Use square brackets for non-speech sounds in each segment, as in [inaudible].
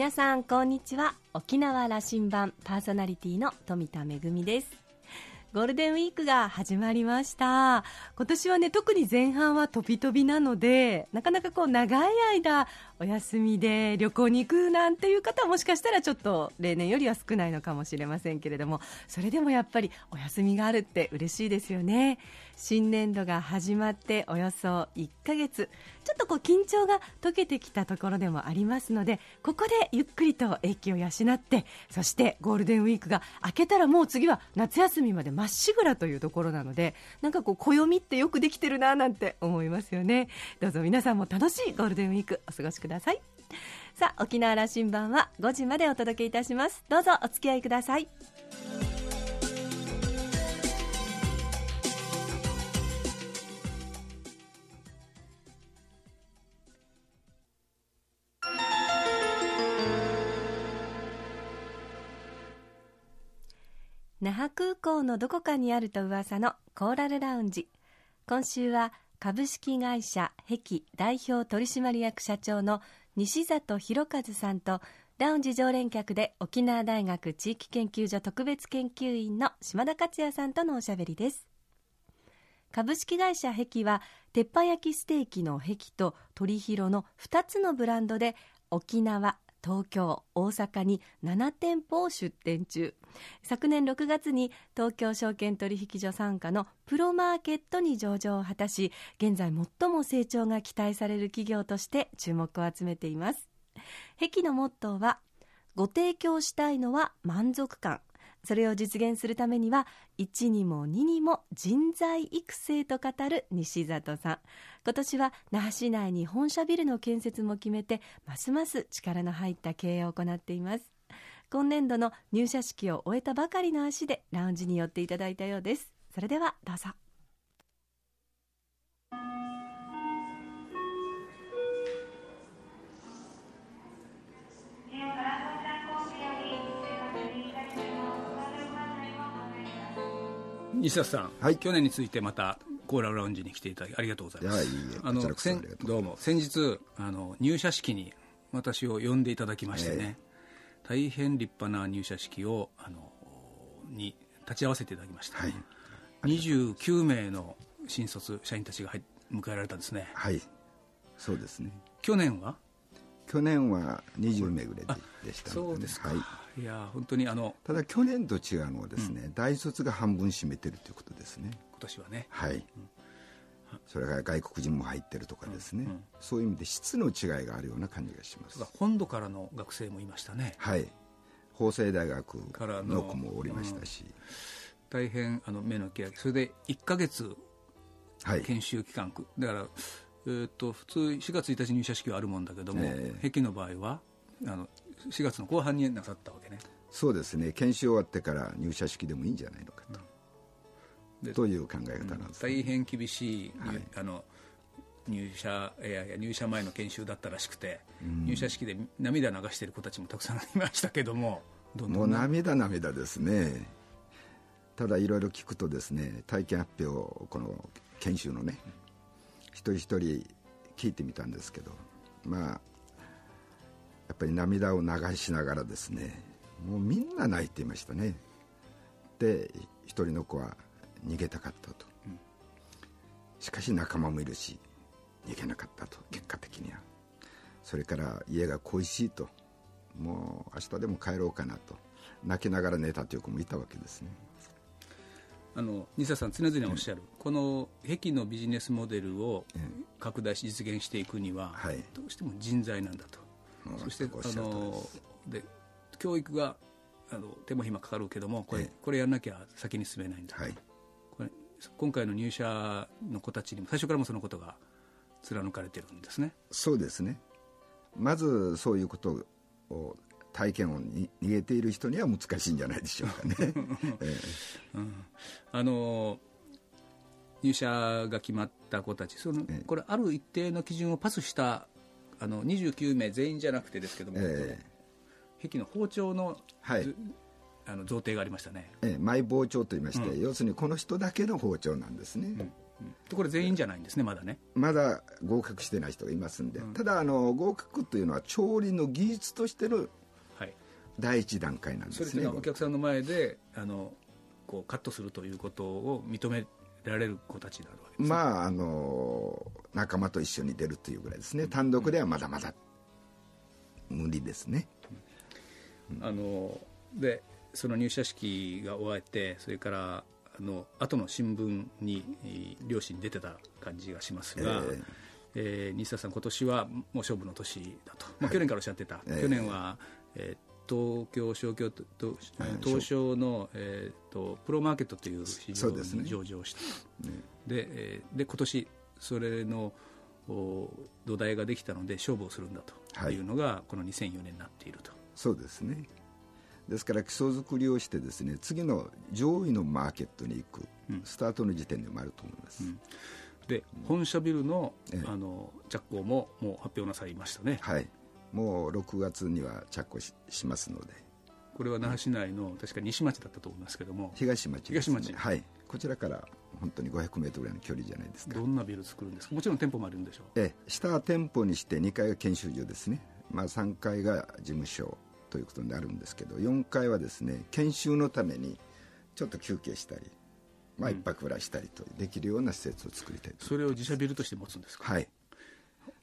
皆さんこんにちは。沖縄羅針盤パーソナリティの富田恵です。ゴールデンウィークが始まりました。今年はね特に前半は飛び飛びなのでなかなかこう長い間お休みで旅行に行くなんていう方はもしかしたらちょっと例年よりは少ないのかもしれませんけれどもそれでもやっぱりお休みがあるって嬉しいですよね。新年度が始まっておよそ1ヶ月。ちょっとこう緊張が解けてきたところでもありますのでここでゆっくりと英気を養ってそしてゴールデンウィークが明けたらもう次は夏休みまでまっしぐらというところなのでなんかこう暦ってよくできてるななんて思いますよね。どうぞ皆さんも楽しいゴールデンウィークお過ごしください。さあ沖縄羅針盤は5時までお届けいたします。どうぞお付き合いください。那覇空港のどこかにあると噂のコーラルラウンジ。今週は株式会社壁代表取締役社長の西里博和さんとラウンジ常連客で沖縄大学地域研究所特別研究員の島田克也さんとのおしゃべりです。株式会社壁は鉄板焼きステーキの壁と鳥広の2つのブランドで沖縄東京大阪に7店舗を出店中。昨年6月に東京証券取引所傘下のプロマーケットに上場を果たし現在最も成長が期待される企業として注目を集めています。壁のモットーはご提供したいのは満足感。それを実現するためには1にも2にも人材育成と語る西里さん。今年は那覇市内に本社ビルの建設も決めてますます力の入った経営を行っています。今年度の入社式を終えたばかりの足でラウンジに寄っていただいたようです。それではどうぞ。西田さん、はい、去年についてまたコーラルラウンジに来ていただきありがとうございます。いあのどうも先日あの入社式に私を呼んでいただきましてね、えー、大変立派な入社式をあのに立ち会わせていただきました。はい、29名の新卒社員たちが迎えられたんですね。はい、そうですね。去年は去年は20名ぐらいでした、ね、そうですか、はい、いや本当にあのただ去年と違うのはですね、うん、大卒が半分占めてるということですね。今年はね。はい、うん、それから外国人も入ってるとかですね、うん、そういう意味で質の違いがあるような感じがします。本土からの学生もいましたね。はい。法政大学の子もおりましたし、大変あの目の開きそれで1か月研修期間、はい、だからえーと、普通4月1日入社式はあるもんだけども、えー、壁の場合はあの4月の後半になさったわけね。そうですね。研修終わってから入社式でもいいんじゃないのかと、うん、という考え方なんです、ね、大変厳しい、はい、あの入社いやいや入社前の研修だったらしくて、うん、入社式で涙流している子たちもたくさんいましたけどももう涙涙ですね。ただいろいろ聞くとですね体験発表この研修のね、うん一人一人聞いてみたんですけどまあやっぱり涙を流しながらですねもうみんな泣いていましたね。で一人の子は逃げたかったと、しかし仲間もいるし逃げなかったと結果的には。それから家が恋しいと。もう明日でも帰ろうかなと。泣きながら寝たという子もいたわけですね。あの西田さん常々おっしゃる、この壁のビジネスモデルを拡大し実現していくには、どうしても人材なんだと、そしてあので教育があの手間暇かかるけどもこれ,、これやらなきゃ先に進めないんだと、これ今回の入社の子たちにも最初からもそのことが貫かれてるんですね。そうですね。まずそういうことを体験をに逃げている人には難しいんじゃないでしょうかね。え [laughs] うん、あの入社が決まった子たちその、えこれある一定の基準をパスしたあの29名全員じゃなくてですけども、え壁の包丁の,、はい、あの贈呈がありましたね、ええ、マイ包丁といいまして、うん、要するにこの人だけの包丁なんですね、うん、これ全員じゃないんですねまだね。まだ合格してない人がいますんで、うん、ただあの合格というのは調理の技術としての第一段階なんですね、それお客さんの前であのこうカットするということを認められる子たちになるわけです、ね、まああの仲間と一緒に出るというぐらいですね。単独ではまだまだ無理ですね、うん、あのでその入社式が終わってそれからあの後の新聞に両親出てた感じがしますが、えーえー、西田さん、今年はもう勝負の年だと、まあ、去年からおっしゃってた、はい、去年は、えー、東京商業と東証の、えーと、プロマーケットという市場に上場して、ね、でえー、で今年それの土台ができたので勝負をするんだとい。うのが、はい、この2004年になっていると。そうですね。ですから基礎作りをしてですね次の上位のマーケットに行く、うん、スタートの時点でもあると思います、うん、で本社ビルの,、あの着工ももう発表なさいましたね。はいもう6月には着工ししますので。これは那覇市内の、確か西町だったと思いますけども。東町、ね、東町。はい。こちらから本当に500メートルぐらいの距離じゃないですか。どんなビル作るんですか？もちろん店舗もあるんでしょう。ええ下は店舗にして2階が研修所ですね、まあ、3階が事務所ということになるんですけど4階はですね研修のためにちょっと休憩したりまあ、一泊暮らしたりとできるような施設を作りたいそれを自社ビルとして持つんですか？はい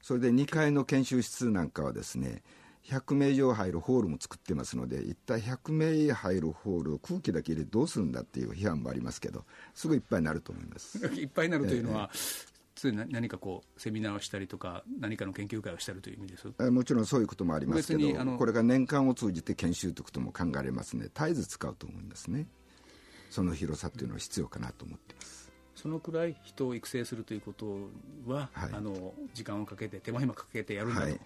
それで2階の研修室なんかはですね100名以上入るホールも作ってますので一体100名入るホールを空気だけ入れてどうするんだっていう批判もありますけどすぐいっぱいになると思います。[laughs] いっぱいになるというのは、えー、何かこうセミナーをしたりとか何かの研究会をしたりという意味です？もちろんそういうこともありますけどこれが年間を通じて研修ということも考えられますね。絶えず使うと思いますね。その広さっていうのは必要かなと思っていますそのくらい人を育成するということは、はい、あの時間をかけて手間暇かけてやるんだと。はい。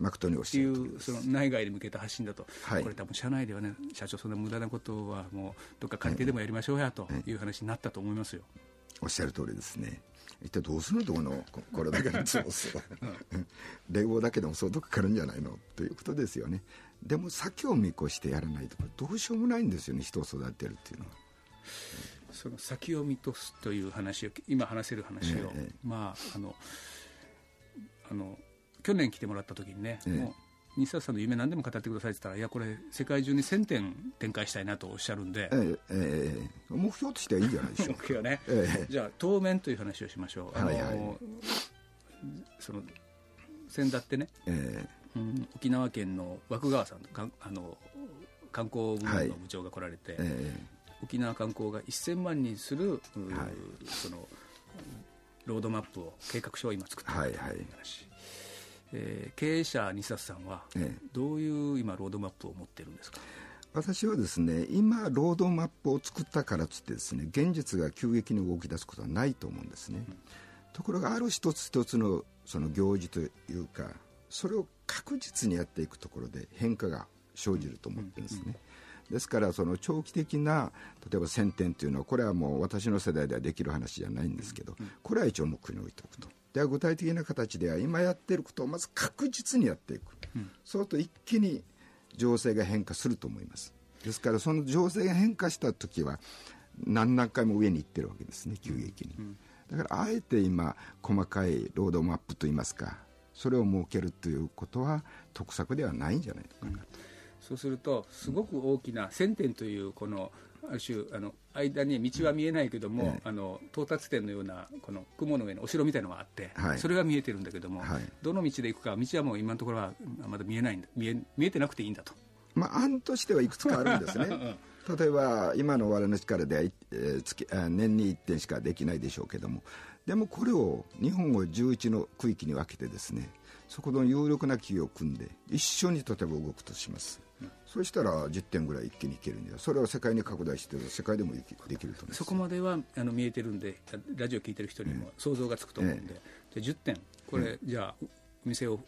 誠におっしゃるい。うその内外に向けた発信だと、はい、これ多分社内ではね社長そんな無駄なことはもうどっか借りてでもやりましょうやとい。う話になったと思いますよ、おっしゃる通りですね。一体どうするとこのこれだけの調査冷房だけでも相当かかるんじゃないの？ということですよね。でも先を見越してやらないとどうしようもないんですよね人を育てるっていうのは。その先を見通すという話を今話せる話を、ええ、まああのあの去年来てもらった時にね、え、もう西田さんの夢何でも語ってくださいって言ったらいやこれ世界中に1000店展開したいなとおっしゃるんで、えええ、目標としてはいいんじゃないでしょうか。[laughs] 目標ね、じゃあ当面という話をしましょう、はいはい、その先だってね、えうん、沖縄県の和久川さんかあの観光部門の部長が来られて、はいえ沖縄観光が1000万人する、はい、そのロードマップを計画書を今作っている。という話、はいはい。えー、経営者西里さんは、どういう今ロードマップを持ってるんですか？私はですね今ロードマップを作ったからつってですね現実が急激に動き出すことはないと思うんですね、うん、ところがある一つ一つのその行事というかそれを確実にやっていくところで変化が生じると思ってるんですね、うんうんですからその長期的な例えば1000点というのはこれはもう私の世代ではできる話じゃないんですけどこれは一応目標に置いておくと。では具体的な形では今やっていることをまず確実にやっていく、うん、そうすると一気に情勢が変化すると思います。ですからその情勢が変化した時は何何回も上に行ってるわけですね急激に、だからあえて今細かいロードマップといいますかそれを設けるということは得策ではないんじゃないのかなと。そうするとすごく大きな1000点というこのある種あの間に道は見えないけども、あの到達点のようなこの雲の上のお城みたいなのがあって、はい、それが見えてるんだけども、はい、どの道で行くか道はもう今のところはまだ見えないんだ見え見えてなくていいんだと。まあ、案としてはいくつかあるんですね。[laughs] 例えば今の我々の力では、えー、月年に1点しかできないでしょうけども。でもこれを日本を11の区域に分けてですねそこの有力な企業を組んで一緒に例えば動くとしますそしたら10点ぐらい一気にいけるんでそれを世界に拡大して世界でもできるとそこまではあの見えてるんでラジオ聞いてる人にも想像がつくと思うんで、えじゃあ10点。これ、じゃあお店を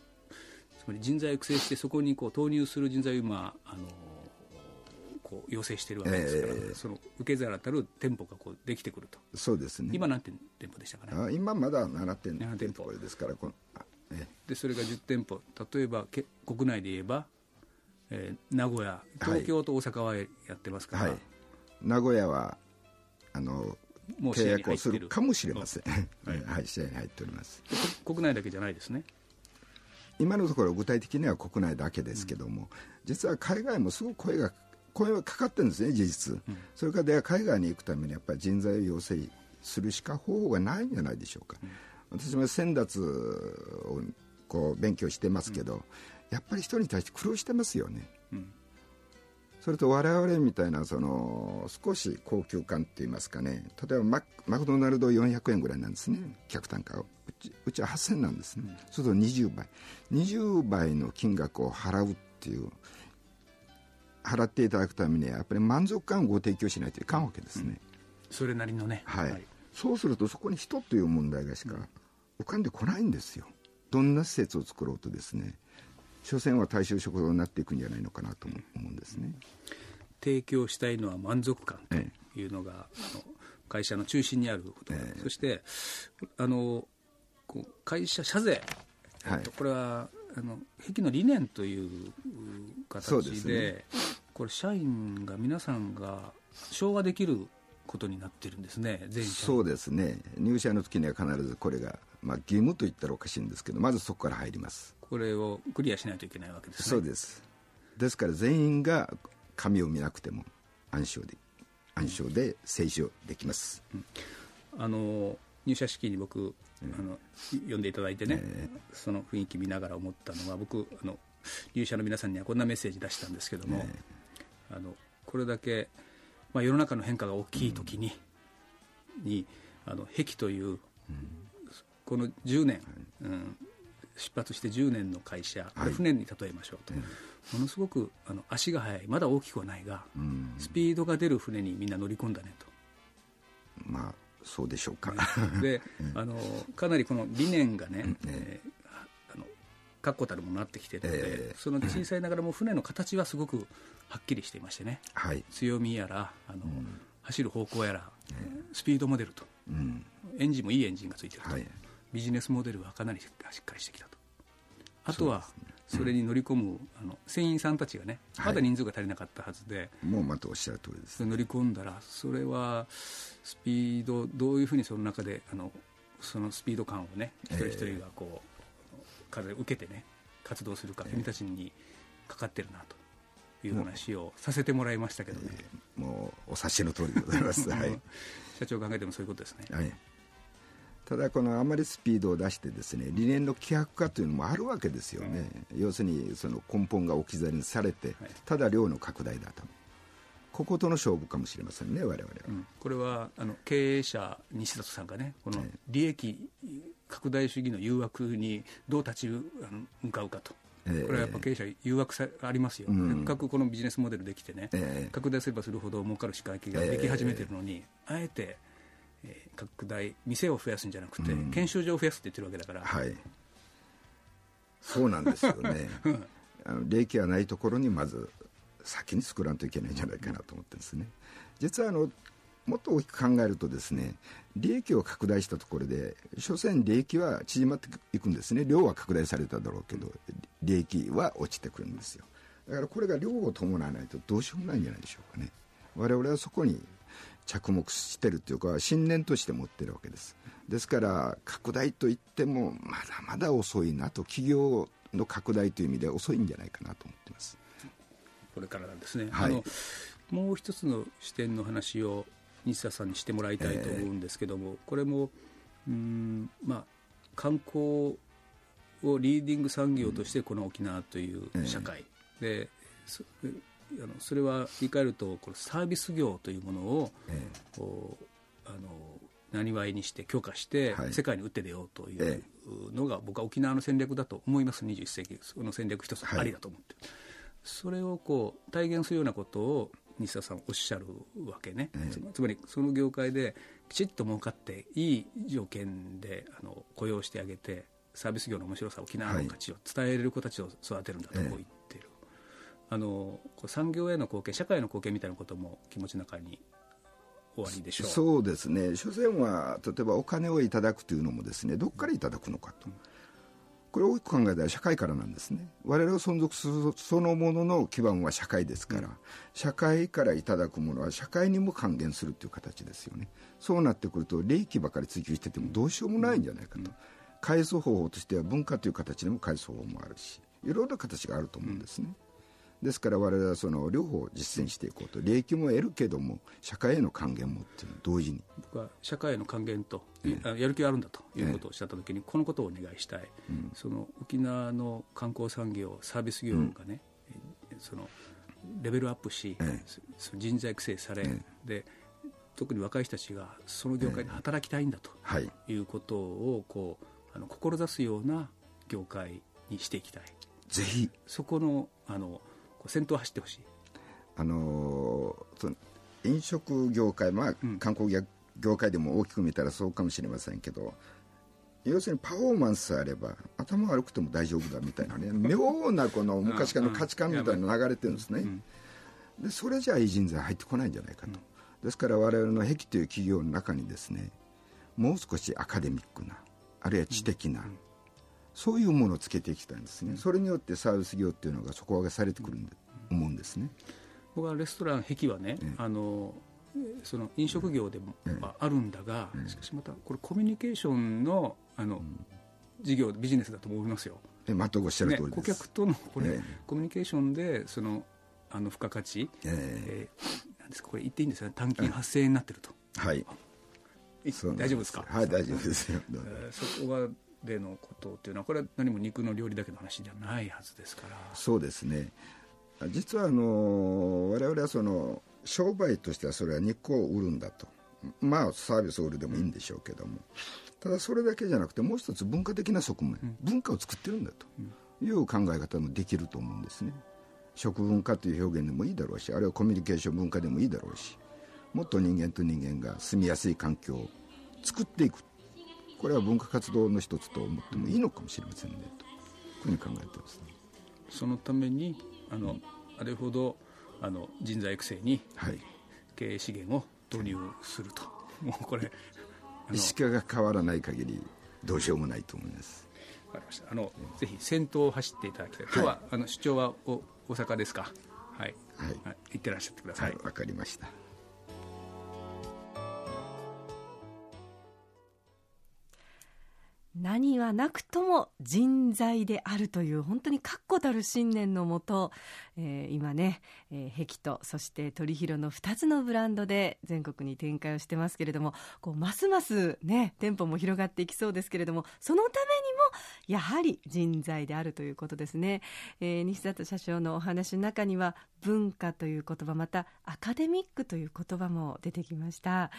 つまり人材を育成してそこにこう投入する人材を今あのこう要請しているわけですから、えー、その受け皿たる店舗がこうできてくると。そうですね。今何店店舗でしたかね？今まだ7店7店舗。ですからこの、えー、でそれが10店舗。例えばけ国内で言えばえー、名古屋、東京と大阪はやってますから、はい、名古屋はあの契約をするかもしれません、[laughs] はい、はい、視野に入っております。国内だけじゃないですね。今のところ具体的には国内だけですけども、うん、実は海外もすごく声が声はかかってるんですね事実、うん、それからでは海外に行くためにやっぱり人材を養成するしか方法がないんじゃないでしょうか、うん、私も先達をこう勉強してますけど、やっぱり人に対して苦労してますよね、それと我々みたいなその少し高級感っていいますかね。例えばママクドナルド400円ぐらいなんですね。客単価を。うちうちは8000なんですね、うん、そうすると20倍。20倍の金額を払うっていう払っていただくためにはやっぱり満足感をご提供しないといかんわけですね、うん、それなりのね、はい、はい、そうするとそこに人という問題がしか浮かんでこないんですよ。どんな施設を作ろうとですね所詮は大衆食堂になっていくんじゃないのかなと思うんですね。提供したいのは満足感というのが、ええ、あの会社の中心にあること、え、そしてあの会社社税、はい、これはあの壁の理念という形で、ね、これ社員が皆さんが昭和できることになってるんですねそうですね。入社の時には必ずこれが、まあ、義務といったらおかしいんですけどまずそこから入りますこれをクリアしないといけないわけですね。そうです。ですから全員が紙を見なくても暗証で暗証で清書できます、うん、あの入社式に僕、あの呼んでいただいてね、えー、その雰囲気見ながら思ったのは僕あの入社の皆さんにはこんなメッセージ出したんですけども、えー、あのこれだけ、まあ、世の中の変化が大きい時にうん、にあの壁という、うん、この10年、うん、出発して10年の会社、はい、船に例えましょうと、ものすごくあの足が速い。まだ大きくはないが、スピードが出る船にみんな乗り込んだねと。まあそうでしょうか、で [laughs] あのかなりこの理念がね、えー、あの確固たるものになってきているので、えー、その小さいながらも船の形はすごくはっきりしていましてね、はい、強みやらあの、うん、走る方向やら、えー、スピードも出ると、うん、エンジンもいいエンジンがついてると、はい、ビジネスモデルはかなりしっかりしてきたと。あとはそれに乗り込む、あの船員さんたちがねまだ人数が足りなかったはずで、もうまたおっしゃる通りです。乗り込んだらそれはスピードどういうふうにその中であのそのスピード感をね一人一人がこう、風受けてね活動するか、君たちにかかってるなという話をさせてもらいましたけどね、えー、もうお察しの通りでございます、[laughs] はい、社長考えてもそういうことですね、はいただこのあまりスピードを出してですね理念の規約化というのもあるわけですよね、うん、要するにその根本が置き去りにされて、ただ量の拡大だと。こことの勝負かもしれませんね我々は、うん、これはあの経営者西里さんがねこの利益拡大主義の誘惑にどう立ち向かうかと。これはやっぱ経営者、誘惑さありますよ、せっかくこのビジネスモデルできてね、えー、拡大すればするほど儲かる仕掛けができ始めてるのに、えー、あえてえー、拡大店を増やすんじゃなくて、うん、研修所を増やすって言ってるわけだから、はい、そうなんですよね。あの利益がないところにまず先に作らんといけないんじゃないかなと思ってですね。実はあのもっと大きく考えるとですね利益を拡大したところで所詮利益は縮まっていくんですね。量は拡大されただろうけど利益は落ちてくるんですよ。だからこれが量を伴わないとどうしようもないんじゃないでしょうかね。我々はそこに着目してるというか信念として持ってるわけです。ですから拡大といってもまだまだ遅いなと企業の拡大という意味で遅いんじゃないかなと思ってます。これからなんですね、はい、あのもう一つの視点の話を西田さんにしてもらいたいと思うんですけども、えー、これもうんまあ観光をリーディング産業としてこの沖縄という社会。で、え。ーあのそれは言い換えるとこのサービス業というものを、ええ、あのなにわいにして強化して、世界に打って出ようというのが、僕は沖縄の戦略だと思います。21世紀その戦略一つありだと思って、はい、それをこう体現するようなことを西田さんおっしゃるわけね、えつまりその業界できちっと儲かっていい条件であの雇用してあげてサービス業の面白さ沖縄の価値を伝えれる子たちを育てるんだとこう言あの産業への貢献社会の貢献みたいなことも気持ちの中に終わりでしょう。そうですね。所詮は例えばお金をいただくというのもですねどこからいただくのかと。これを大きく考えたら社会からなんですね。我々が存続するそのものの基盤は社会ですから、社会からいただくものは社会にも還元するという形ですよね。そうなってくると利益ばかり追求しててもどうしようもないんじゃないかと、返す方法としては文化という形でも返す方法もあるしいろいろな形があると思うんですね、ですから我々はその両方実践していこうと。利益も得るけども社会への還元もっていうの同時に。僕は社会への還元と、ええ、やる気があるんだということをおっしゃったときに、このことをお願いしたい、うん、その沖縄の観光産業サービス業がね、うん、そのレベルアップし、え、その人材育成され、で特に若い人たちがその業界で働きたいんだということをこうあの志すような業界にしてい。きたいぜひそこのあの先頭走ってほしい。あのその飲食業界、まあ、観光業界でも大きく見たらそうかもしれませんけど、要するにパフォーマンスあれば頭悪くても大丈夫だみたいなね [laughs] 妙なこの昔からの価値観みたいなの流れてるんですね、でそれじゃいい人材入ってこないんじゃないかと、ですから我々の壁という企業の中にですねもう少しアカデミックなあるいは知的な、そういうものをつけていきたいんですね、それによってサービス業っていうのが底上げされてくるんで、思うんですね。僕はレストラン壁はね、あのその飲食業でもあるんだが、しかしまたこれコミュニケーションのあの、事業ビジネスだと思いますよ。え全くおっしゃる通り、ね、顧客とのこれ、えコミュニケーションでそのあの付加価値、えー、なんですかこれ言っていいんですか単金8000円になってると。はい。大丈夫ですか？はい大丈夫ですよ、えー、そこでのことっていうのはこれは何も肉の料理だけの話ではないはずですから。そうですね。実はあの我々はその商売としてはそれは肉を売るんだと。まあサービスを売るでもいいんでしょうけども、ただそれだけじゃなくてもう一つ文化的な側面、うん、文化を作ってるんだという考え方もできると思うんですね。食文化という表現でもいいだろうしあるいはコミュニケーション文化でもいいだろうしもっと人間と人間が住みやすい環境を作っていくこれは文化活動の一つと思ってもいいのかもしれませんねとこういうふうに考えてます、ね、そのためにあの、あれほどあの人材育成に経営資源を導入すると、はい、もうこれ意識が変わらない限りどうしようもないと思います。わかりました。あの、ぜひ先頭を走っていただきたい。今日は、はい、あの主張はお大阪ですか？はい、はい、行ってらっしゃってください。わ、はい、かりました何はなくとも人材であるという本当に確固たる信念のもと、えー、今ね、えー、壁とそして鳥広の2つのブランドで全国に展開をしてますけれどもこうますますね店舗も広がっていきそうですけれどもそのためにもやはり人材であるということですね、えー、西里社長のお話の中には文化という言葉またアカデミックという言葉も出てきました。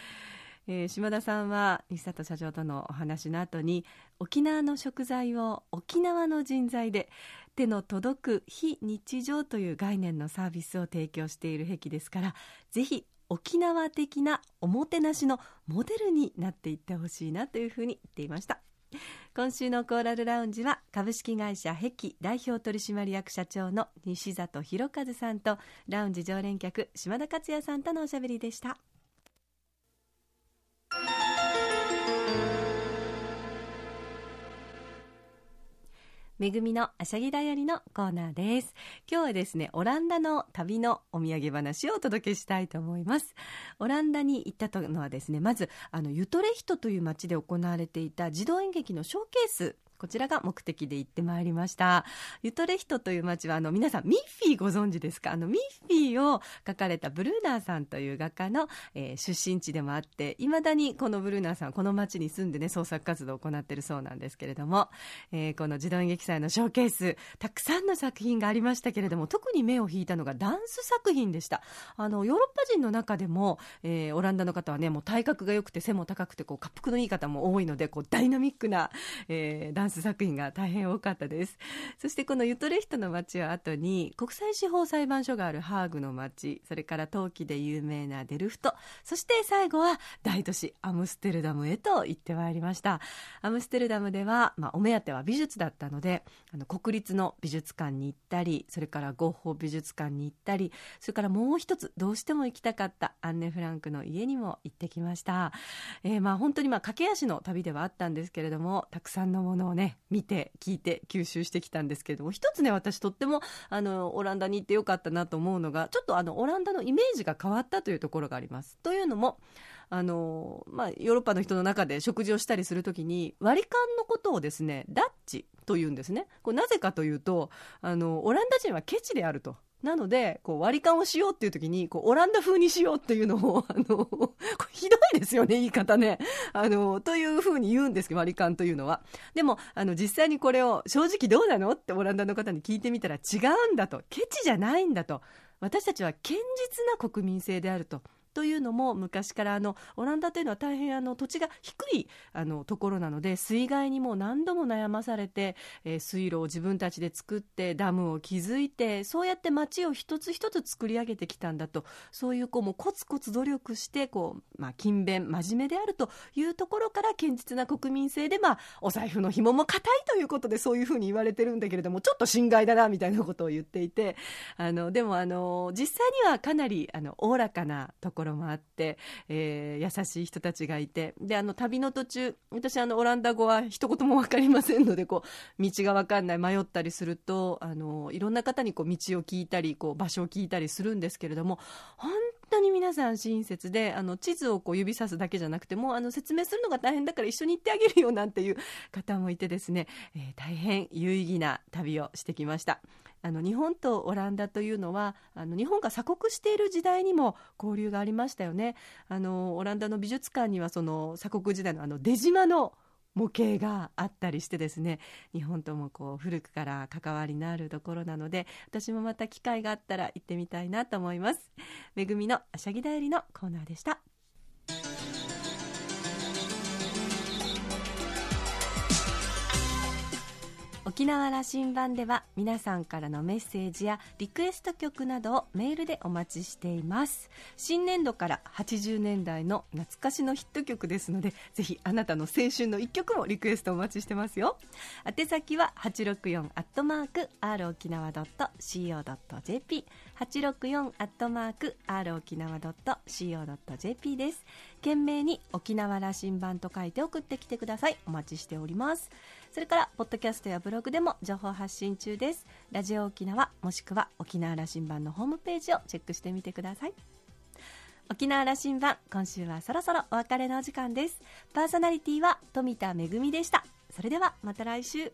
えー、島田さんは西里社長とのお話の後に沖縄の食材を沖縄の人材で手の届く非日常という概念のサービスを提供している壁ですからぜひ沖縄的なおもてなしのモデルになっていってほしいなというふうに言っていました。今週のコーラルラウンジは株式会社壁代表取締役社長の西里博和さんとラウンジ常連客島田克也さんとのおしゃべりでした。めぐみのあしゃぎだよりのコーナーです。今日はですね、オランダの旅のお土産話をお届けしたいと思います。オランダに行ったのはですね、まず、あの、ユトレヒトという街で行われていた児童演劇のショーケースこちらが目的で行ってまいりました。ユトレヒトという町はあの皆さんミッフィーご存知ですか？あのミッフィーを書かれたブルーナーさんという画家の、えー、出身地でもあっていまだにこのブルーナーさんこの町に住んでね創作活動を行っているそうなんですけれども、えー、この児童演劇祭のショーケースたくさんの作品がありましたけれども特に目を引いたのがダンス作品でした。あのヨーロッパ人の中でも、えー、オランダの方はねもう体格が良くて背も高くてこう滑腹のいい方も多いのでこうダイナミックな、えー、ダンス作品が大変多かったです。[laughs] そしてこのユトレヒトの街を後に国際司法裁判所があるハーグの街それから陶器で有名なデルフトそして最後は大都市アムステルダムへと行ってまいりました。アムステルダムでは、まあ、お目当ては美術だったのであの国立の美術館に行ったりそれからゴッホ美術館に行ったりそれからもう一つどうしても行きたかったアンネ・フランクの家にも行ってきました、えー、まあ本当にまあ駆け足の旅ではあったんですけれどもたくさんのものをね見て聞いて吸収してきたんですけれども一つね私とってもあのオランダに行ってよかったなと思うのがちょっとあのオランダのイメージが変わったというところがあります。というのもあの、まあ、ヨーロッパの人の中で食事をしたりするときに割り勘のことをですねダッチというんですね。これなぜかというとあのオランダ人はケチであると。なので、こう割り勘をしようっていう時に、こうオランダ風にしようっていうのを、あの、[laughs] ひどですよね、言い方ね。あの、というふうに言うんですけど、割り勘というのは。でも、あの、実際にこれを正直どうなのってオランダの方に聞いてみたら違うんだと。ケチじゃないんだと。私たちは堅実な国民性であると。というのも昔からあのオランダというのは大変あの土地が低いあのところなので水害にも何度も悩まされて、えー、水路を自分たちで作ってダムを築いてそうやって町を一つ一つ作り上げてきたんだとそういうこうもうコツコツ努力してこう、まあ、勤勉真面目であるというところから堅実な国民性で、まあ、お財布の紐も固いということでそういうふうに言われてるんだけれどもちょっと心外だなみたいなことを言っていてあのでもあの実際にはかなりあのおおらかなところろもあって、えー、優しい人たちがいてであの旅の途中私あのオランダ語は一言も分かりませんのでこう道が分かんない迷ったりするとあのいろんな方にこう道を聞いたりこう場所を聞いたりするんですけれども本当に皆さん親切であの地図をこう指さすだけじゃなくてもあの説明するのが大変だから一緒に行ってあげるよなんていう方もいてですね、えー、大変有意義な旅をしてきました。あの日本とオランダというのはあの日本が鎖国している時代にも交流がありましたよね。あのオランダの美術館にはその鎖国時代のあの出島の模型があったりしてですね日本ともこう古くから関わりのあるところなので私もまた機会があったら行ってみたいなと思います。めぐみのあしゃぎだよりのコーナーでした。沖縄羅針盤では皆さんからのメッセージやリクエスト曲などをメールでお待ちしています。新年度から80年代の懐かしのヒット曲ですのでぜひあなたの青春の一曲もリクエストお待ちしてますよ。宛先は864アットマーク r 沖縄 .co.jp 864アットマーク r 沖縄 .co.jp です。懸命に沖縄羅針盤と書いて送ってきてください。お待ちしております。それからポッドキャストやブログでも情報発信中です。ラジオ沖縄もしくは沖縄羅針盤のホームページをチェックしてみてください。沖縄羅針盤今週はそろそろお別れのお時間です。パーソナリティは富田恵でした。それではまた来週。